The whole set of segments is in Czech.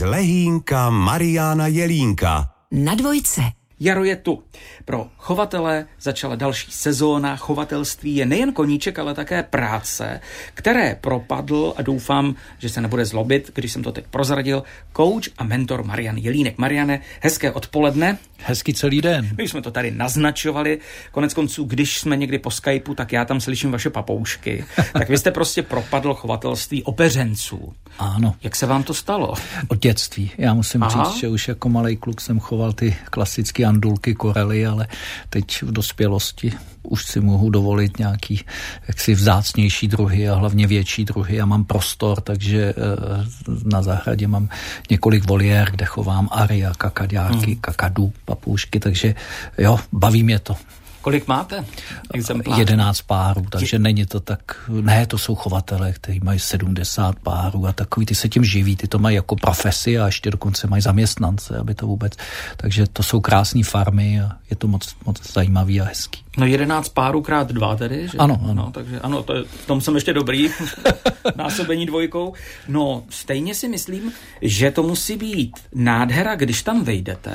Lehínka Mariána Jelínka. Na dvojce. Jaro je tu. Pro chovatele začala další sezóna. Chovatelství je nejen koníček, ale také práce, které propadl a doufám, že se nebude zlobit, když jsem to teď prozradil, coach a mentor Marian Jelínek. Mariane, hezké odpoledne. Hezký celý den. My jsme to tady naznačovali. Konec konců, když jsme někdy po Skypeu, tak já tam slyším vaše papoušky. tak vy jste prostě propadl chovatelství opeřenců. Ano. Jak se vám to stalo? Od dětstí. Já musím Aha. říct, že už jako malý kluk jsem choval ty klasické andulky, korely, ale teď v dospělosti už si mohu dovolit nějaký jaksi vzácnější druhy a hlavně větší druhy. Já mám prostor, takže eh, na zahradě mám několik voliér, kde chovám aria, kakadiáky, hmm. kakadu, papoušky, takže jo, baví mě to. Kolik máte exemplářů? 11 párů, takže Je... není to tak, ne, to jsou chovatele, kteří mají 70 párů a takový, ty se tím živí, ty to mají jako profesi a ještě dokonce mají zaměstnance, aby to vůbec, takže to jsou krásné farmy a je to moc, moc zajímavý a hezký. No 11 párů krát dva tedy, že? Ano, ano. No, takže ano, to je, v tom jsem ještě dobrý, násobení dvojkou. No, stejně si myslím, že to musí být nádhera, když tam vejdete,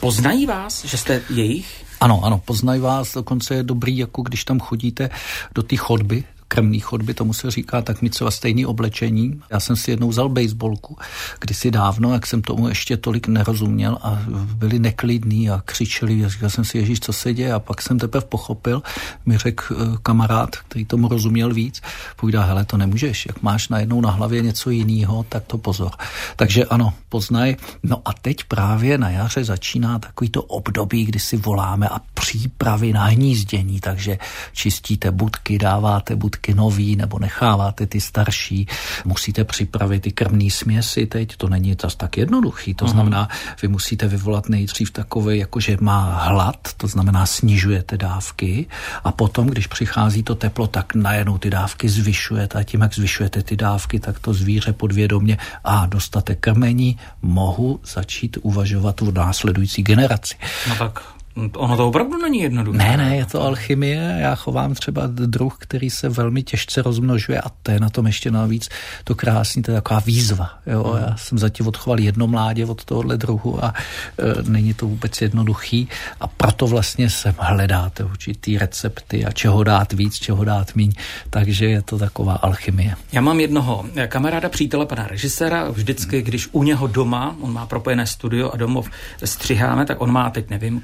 Poznají vás, že jste jejich? Ano, ano, poznají vás, dokonce je dobrý, jako když tam chodíte do té chodby, krmný chodby, tomu se říká, tak mít třeba stejný oblečení. Já jsem si jednou vzal baseballku kdysi dávno, jak jsem tomu ještě tolik nerozuměl a byli neklidní a křičeli. Říkal jsem si, Ježíš, co se děje? A pak jsem teprve pochopil, mi řekl eh, kamarád, který tomu rozuměl víc, půjde, hele, to nemůžeš, jak máš najednou na hlavě něco jiného, tak to pozor. Takže ano, poznaj. No a teď právě na jaře začíná takový to období, kdy si voláme a přípravy na hnízdění, takže čistíte budky, dáváte budky látky nový nebo necháváte ty starší. Musíte připravit ty krmní směsi teď, to není to tak jednoduchý. To uh-huh. znamená, vy musíte vyvolat nejdřív takové, jakože má hlad, to znamená snižujete dávky a potom, když přichází to teplo, tak najednou ty dávky zvyšujete a tím, jak zvyšujete ty dávky, tak to zvíře podvědomě a dostate krmení, mohu začít uvažovat v následující generaci. No tak Ono to opravdu není jednoduché. Ne, ne, je to alchymie. Já chovám třeba druh, který se velmi těžce rozmnožuje a to je na tom ještě navíc to krásný, to je taková výzva. Jo? Mm. Já jsem zatím odchoval jedno mládě od tohohle druhu a e, není to vůbec jednoduchý a proto vlastně se hledáte určitý recepty a čeho dát víc, čeho dát míň, takže je to taková alchymie. Já mám jednoho kamaráda, přítele, pana režiséra, vždycky, když u něho doma, on má propojené studio a domov střiháme, tak on má, teď nevím,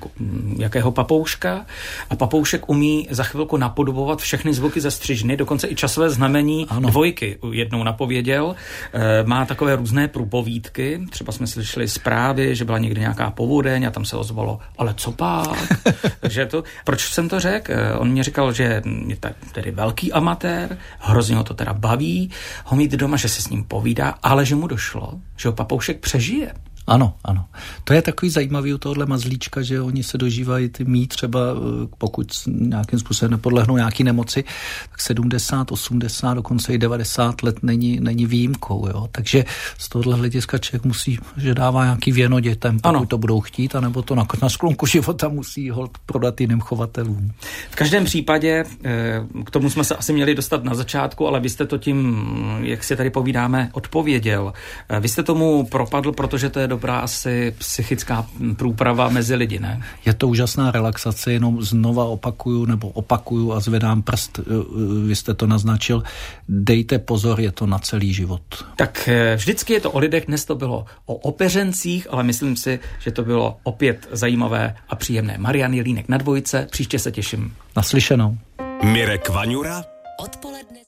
jakého papouška a papoušek umí za chvilku napodobovat všechny zvuky ze střižny, dokonce i časové znamení ano. dvojky jednou napověděl. E, má takové různé průpovídky, třeba jsme slyšeli zprávy, že byla někde nějaká povodeň a tam se ozvalo, ale co pak? Takže to, proč jsem to řekl? E, on mě říkal, že je tak, tedy velký amatér, hrozně ho to teda baví, ho mít doma, že se s ním povídá, ale že mu došlo, že ho papoušek přežije. Ano, ano. To je takový zajímavý u tohohle mazlíčka, že oni se dožívají ty mít třeba, eh, pokud nějakým způsobem nepodlehnou nějaký nemoci, tak 70, 80, dokonce i 90 let není, není výjimkou. Jo? Takže z tohohle hlediska člověk musí, že dává nějaký věno dětem, pokud ano. to budou chtít, anebo to na, na sklonku života musí ho prodat jiným chovatelům. V každém případě, eh, k tomu jsme se asi měli dostat na začátku, ale vy jste to tím, jak si tady povídáme, odpověděl. Eh, vy jste tomu propadl, protože to je dobrá asi psychická průprava mezi lidi, ne? Je to úžasná relaxace, jenom znova opakuju nebo opakuju a zvedám prst, eh, vy jste to naznačil, dejte pozor, je to na celý život. Tak eh, vždycky je to o lidech, dnes to bylo o opeřencích, ale myslím si, že to bylo opět zajímavé a příjemné. Marian Jelínek na dvojce, příště se těším. Naslyšenou. Mirek Vaňura Odpoledne